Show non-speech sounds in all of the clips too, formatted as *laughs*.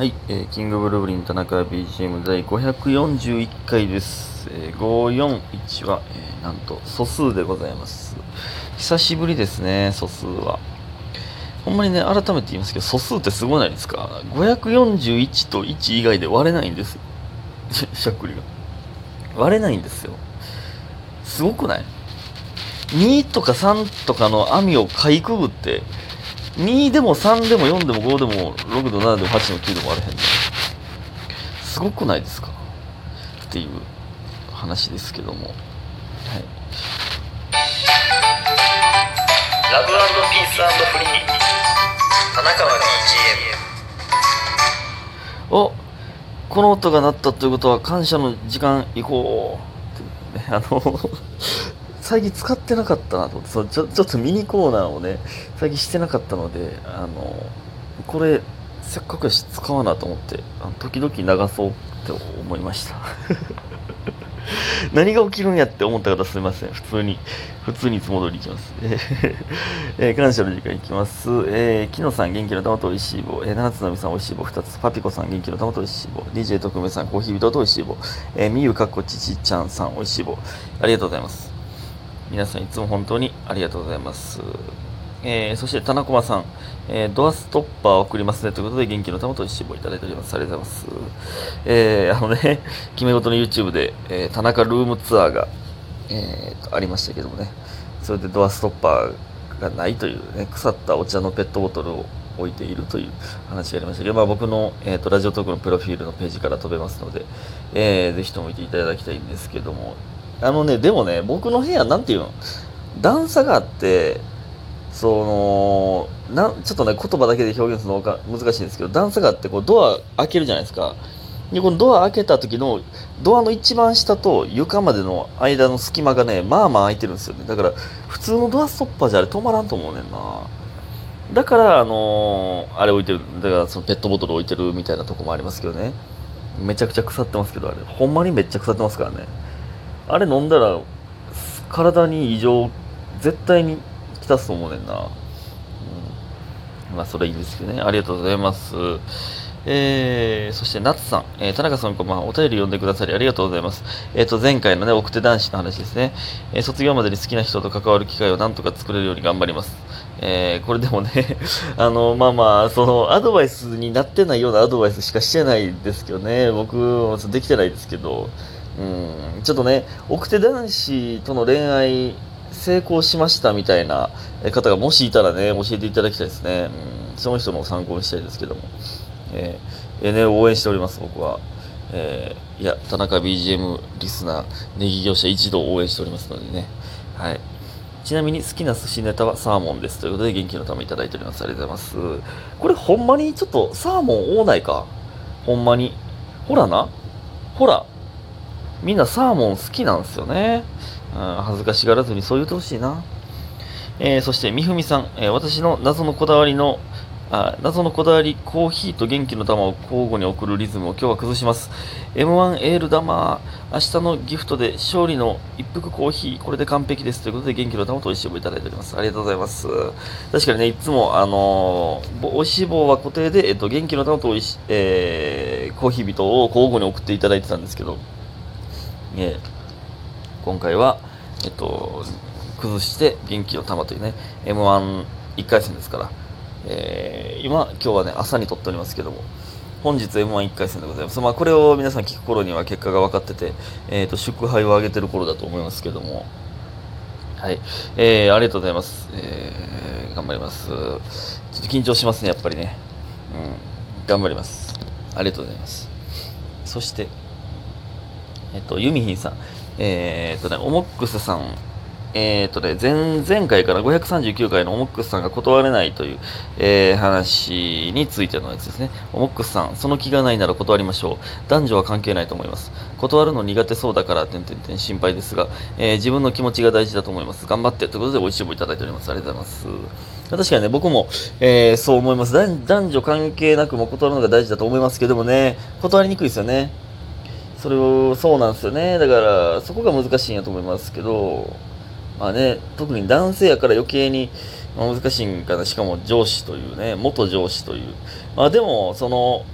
はい、えーキングブルーブリン田中 BGM 第541回です。えー541は、えーなんと素数でございます。久しぶりですね、素数は。ほんまにね、改めて言いますけど、素数ってすごないですか ?541 と1以外で割れないんですよ。*laughs* しゃっくりが。割れないんですよ。すごくない ?2 とか3とかの網をかいくぐって、2でも3でも4でも5でも6でも7でも8でも9でも割れへんのすごくないですかっていう話ですけども。はい。ラブピースフリー。BGM おこの音が鳴ったということは感謝の時間行こう。あの最近使ってなかったなと思ってそうちょちょっとミニコーナーをね最近してなかったのであのこれせっかくし使わなと思ってあの時々流そうって思いました。*laughs* 何が起きるんやって思った方すみません。普通に普通にいつも通りいきます、えーえ感謝の時間いきます、えー、*laughs* 木野さん元気の玉とおいしい棒、えー、七つのみさんおいしい棒。2つ。パピコさん元気の玉とおいしい棒。DJ 特命さんコーヒー人とおいしい棒、えー、みゆかっこちちちゃんさんおいしい棒。ありがとうございます。皆さんいつも本当にありがとうございます。えー、そして、田中駒さん、えードアストッパーを送りますねということで、元気の玉と一緒をいただいております。ありがとうございます。えー、あのね、決め事の YouTube で、えー田中ルームツアーが、えー、ありましたけどもね、それでドアストッパーがないというね、腐ったお茶のペットボトルを置いているという話がありましたけど、まあ、僕の、えー、とラジオトークのプロフィールのページから飛べますので、えーぜひとも見ていただきたいんですけども、あのね、でもね、僕の部屋、なんていうの、段差があって、そのなちょっとね言葉だけで表現するのが難しいんですけど段差があってこうドア開けるじゃないですか。でこのドア開けた時のドアの一番下と床までの間の隙間がねまあまあ開いてるんですよね。だから普通のドアストッパーじゃあれ止まらんと思うねんな。だからあのーあれ置いてる。だからそのペットボトル置いてるみたいなとこもありますけどね。めちゃくちゃ腐ってますけどあれ。ほんまにめっちゃ腐ってますからね。あれ飲んだら体に異常絶対にきたすと思うねんな、うん、まあそれいいんですけどねありがとうございますえー、そして、ナツさん、えー田中さん、こんばんは。お便り読んでくださりありがとうございます。えっ、と、前回のね、奥手男子の話ですね。えー卒業までに好きな人と関わる機会をなんとか作れるように頑張ります。えーこれでもね、*laughs* あの、まあまあ、その、アドバイスになってないようなアドバイスしかしてないですけどね。僕できてないですけど、うん、ちょっとね、奥手男子との恋愛成功しましたみたいな方がもしいたらね、教えていただきたいですね。うん、その人の参考にしたいですけども。えーえね、応援しております、僕は。えーいや、田中 BGM リスナー、ネギ業者一同応援しておりますのでね。はい。ちなみに好きな寿司ネタはサーモンです。ということで元気のためいただいております。ありがとうございます。これほんまにちょっとサーモン多ないか？ほんまに？ほらな？ほら。みんなサーモン好きなんですよね。うん、恥ずかしがらずにそう言ってほしいな。えーそして、みふみさん、えー私の謎のこだわりの、あ謎のこだわり、コーヒーと元気の玉を交互に送るリズムを今日は崩します。M1 エール玉、明日のギフトで勝利の一服コーヒー、これで完璧です。ということで、元気の玉とおいしい棒いただいております。ありがとうございます。確かにね、いつも、あのー、おいしい棒は固定で、えっと、元気の玉とおいし、えーコーヒー人を交互に送っていただいてたんですけど、えー今回は、えっと、崩して元気の玉というね、M11 回戦ですから、えー今、今日はね、朝に撮っておりますけども、本日 M11 回戦でございます。まあ、これを皆さん聞く頃には結果が分かってて、えっ、と、祝杯をあげてる頃だと思いますけども、はい。えー、ありがとうございます。えー、頑張ります。ちょっと緊張しますね、やっぱりね。うん。頑張ります。ありがとうございます。そして、えっと、ユミヒンさん。えーっとね、オモックスさん。えーっとね、前々回から539回のオモックスさんが断れないという、えー話についてのやつですね。オモックスさん、その気がないなら断りましょう。男女は関係ないと思います。断るの苦手そうだから、てんてんてん心配ですが、えー自分の気持ちが大事だと思います。頑張って。ということで、おいしい棒いただいております。ありがとうございます。確かにね、僕も、えーそう思います。男男女関係なくも断るのが大事だと思いますけどもね、断りにくいですよね。それを、そうなんですよね。だから、そこが難しいんやと思いますけど、まあね、特に男性やから余計にまあ難しいんかな。しかも上司というね、元上司という。まあでも、その、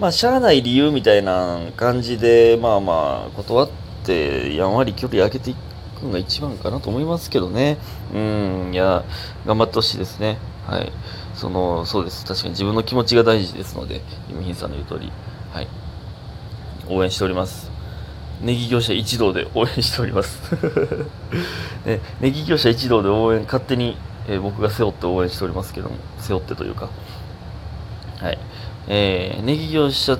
まあ、しゃあない理由みたいな感じで、まあまあ、断って、やんわり距離空けていくのが一番かなと思いますけどね。うん、いや、頑張ってほしいですね。はい。その、そうです。確かに自分の気持ちが大事ですので、イムヒンさんの言う通り、はい。応援しております。ネギ業者一同で応援しております *laughs* ね、ネギ業者一同で応援、勝手に、えー、僕が背負って応援しておりますけども、背負ってというか、はい。えー、ネギ業者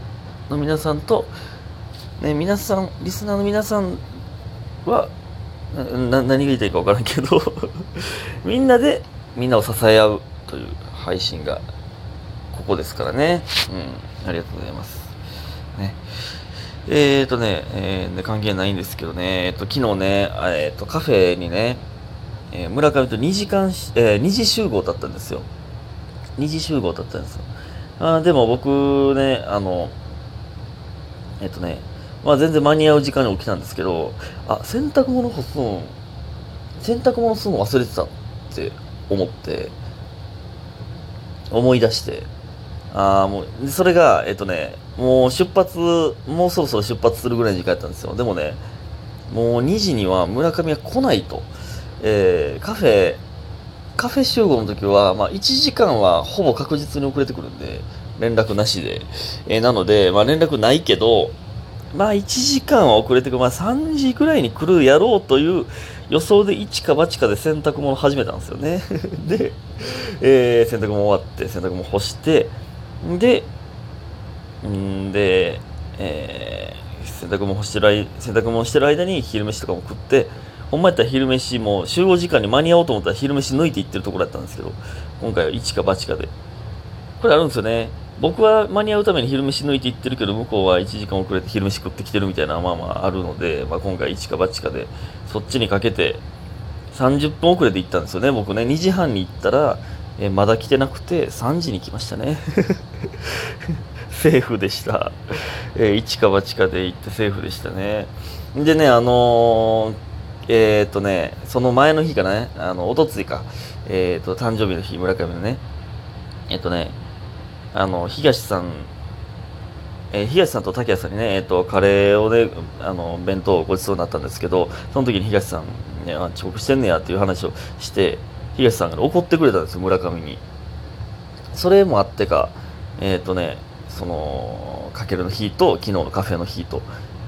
の皆さんと、ね、皆さん、リスナーの皆さんは、な何が言いたいか分からんけど *laughs* みんなでみんなを支え合うという配信がここですからね。うん、ありがとうございます。ね。えーとね、えー、関係ないんですけどね、えっ、ー、と、昨日ね、えっ、ー、と、カフェにね、えー、村上と2時間、えー、2時集合だったんですよ。2時集合だったんですよ。あでも僕ね、あの、えっとね、まあ全然間に合う時間に起きたんですけど、あ、洗濯物干すの、洗濯物するの忘れてたって思って、思い出して、ああ、もう、それが、えっとね、もう出発、もうそろそろ出発するぐらいの時間やったんですよ。でもね、もう2時には村上は来ないと。えー、カフェ、カフェ集合の時は、まあ、1時間はほぼ確実に遅れてくるんで、連絡なしで。えー、なので、まあ、連絡ないけど、まあ、1時間は遅れてくる。まあ、3時ぐらいに来るやろうという予想で一か八かで洗濯物始めたんですよね。*laughs* で、えー、洗濯物終わって、洗濯物干して、で、んで、えー、洗濯物干してる洗濯物してる間に昼飯とかも食って、ほんまやったら昼飯も集合時間に間に合おうと思ったら昼飯抜いていってるところだったんですけど、今回は一か八かで。これあるんですよね。僕は間に合うために昼飯抜いていってるけど、向こうは1時間遅れて昼飯食ってきてるみたいなまあまああるので、まあ、今回一か八かで、そっちにかけて、30分遅れで行ったんですよね。僕ね、2時半に行ったら、えまだ来てなくて、3時に来ましたね。*laughs* セーフでした。*laughs* えー、一か八かで行ってセーフでしたね。でね、あのーえー、っとね、その前の日かな、あの、おとついか、えー、っと、誕生日の日、村上のね、えっとね、あの、東さん、えー、東さんと竹谷さんにね、えっと、カレーをね、あの、弁当をごちそうになったんですけど、その時に東さん、ね、あ遅刻してんねやっていう話をして、東さんが怒ってくれたんですよ、村上に。それもあってか、えっとね、その、かけるの日と、昨日のカフェの日と、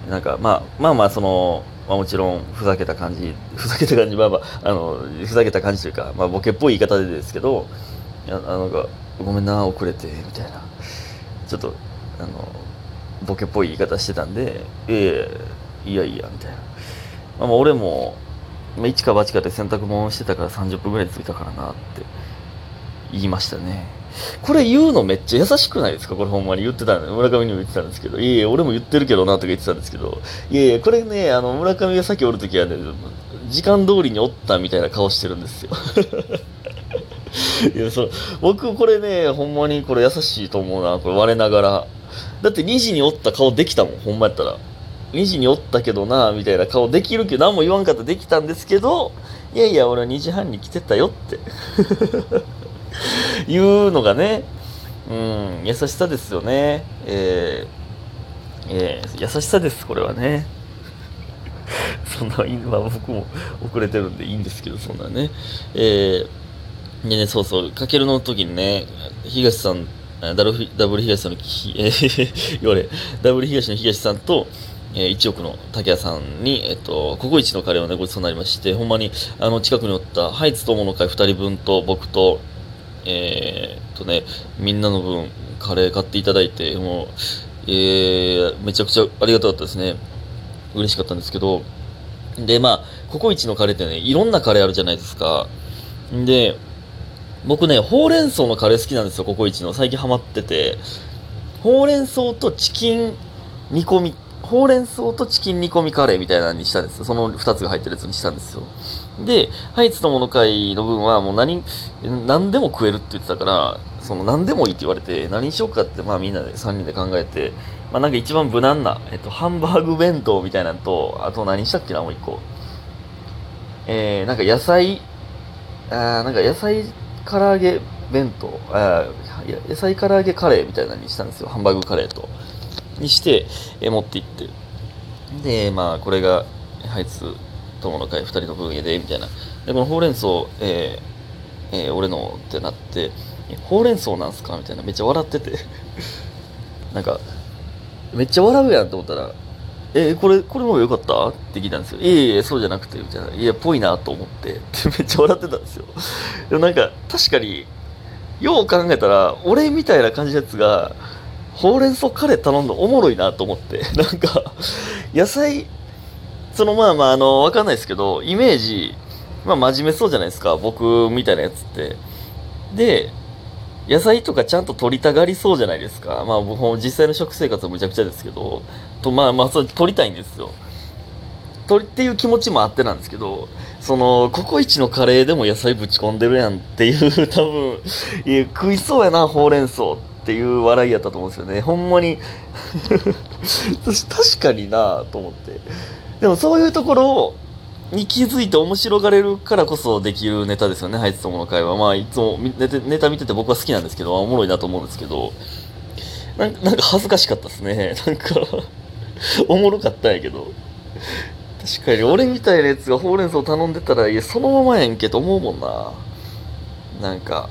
なんか、まあ、まあまあ、その、まあ、もちろんふざけた感じふざけた感じまあまああのふざけた感じというか、まあ、ボケっぽい言い方でですけどあなんかごめんな遅れてみたいな。ちょっとあのボケっぽい言い方してたんでええいやいやみたいな、まあ、俺も、まあ、一か八かで洗濯物してたから30分ぐらい着いたからなって言いましたね。これ言うのめっちゃ優しくないですか？これほんまに言ってたんで、村上にも言ってたんですけど、いえいえ、俺も言ってるけどなとか言ってたんですけど、いえいえ、これね、あの、村上がさっきおるときはね、時間通りにおったみたいな顔してるんですよ。*laughs* いや、そう、僕これね、ほんまにこれ優しいと思うな、これ我ながら。だって2時におった顔できたもん、ほんまやったら。2時におったけどな、みたいな顔できるけど、何も言わんかったできたんですけど、いやいや、俺は2時半に来てたよって。*laughs* いうのがね、うん、優しさですよね。えー、えー、優しさです、これはね。*laughs* そんな、まあ、僕も遅れてるんでいいんですけど、そんなね。えー、でね、そうそう、かけるの時にね、東さん、ダブルダブル東さんの、えー、*laughs* 言われ、ダブル東の東さんと、えー、1億の竹谷さんに、えっと、ココイチのカレーをね、ごちそうになりまして、ほんまに、あの、近くにおった、ハイツ友の会2人分と、僕と、えー、とね、みんなの分、カレー買っていただいて、もう、えー、めちゃくちゃありがたかったですね。嬉しかったんですけど、で、まあ、ココイチのカレーってね、いろんなカレーあるじゃないですか。で、僕ね、ほうれん草のカレー好きなんですよ、ココイチの。最近ハマってて。ほうれん草とチキン煮込み、ほうれん草とチキン煮込みカレーみたいなのにしたんですよ。その2つが入ってるやつにしたんですよ。で、ハイツのもの会の分はもう何、何でも食えるって言ってたから、その何でもいいって言われて、何にしようかって、まあみんなで3人で考えて、まあなんか一番無難な、えっと、ハンバーグ弁当みたいなのと、あと何したっけな、もう一個。えー、なんか野菜、あなんか野菜唐揚げ弁当、あや野菜唐揚げカレーみたいなのにしたんですよ。ハンバーグカレーと。にして、えー持って行って。でまあこれがハイツ友の会2人の分野でみたいな。でこのほうれん草、えーえー俺のってなってほうれん草なんすか？みたいな。めっちゃ笑ってて。*laughs* なんかめっちゃ笑うやんと思ったら「えこれこれもよかった?」って聞いたんですよ「いえいえそうじゃなくて」みたいな「いやぽいな」と思って。ってめっちゃ笑ってたんですよ。でもなんか確かによう考えたら俺みたいな感じのやつがほうれん草カレー頼んのおもろいなと思って。なんか野菜そのまあまああのわかんないですけどイメージまあ真面目そうじゃないですか僕みたいなやつって。で野菜とかちゃんと取りたがりそうじゃないですか。まあ僕も実際の食生活はむちゃくちゃですけどとまあまあそれ取りたいんですよ。取りっていう気持ちもあってなんですけどそのココイチのカレーでも野菜ぶち込んでるやんっていう *laughs* 多分いや食いそうやなほうれん草っていう笑いやったと思うんですよね。ほんまに。*laughs* 確かになと思って。でもそういうところに気づいて面白がれるからこそできるネタですよね、ハイツ友の会話。まあ、いつもネタネタ見てて僕は好きなんですけど、おもろいなと思うんですけど、なんかなんか恥ずかしかったですね。*laughs* なんか、おもろかったんやけど。確かに俺みたいなやつがほうれん草頼んでたら、いや、そのままやんけと思うもんな。なんか、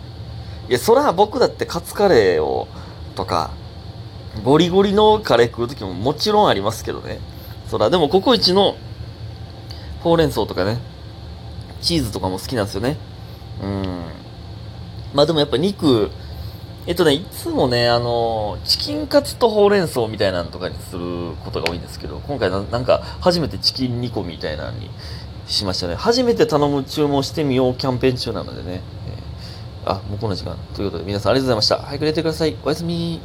いや、そら僕だってカツカレーを、とか、ゴリゴリのカレー食う時ももちろんありますけどね。そら、でもココイチのほうれん草とかね、チーズとかも好きなんですよね。うん。まあでもやっぱ肉、えっとね、いつもね、あの、チキンカツとほうれん草みたいなのとかにすることが多いんですけど、今回なんか初めてチキン煮込みみたいなのにしましたね。初めて頼む注文してみようキャンペーン中なのでね。えーあ、もうこんな時間。ということで皆さんありがとうございました。早く寝てください。おやすみ。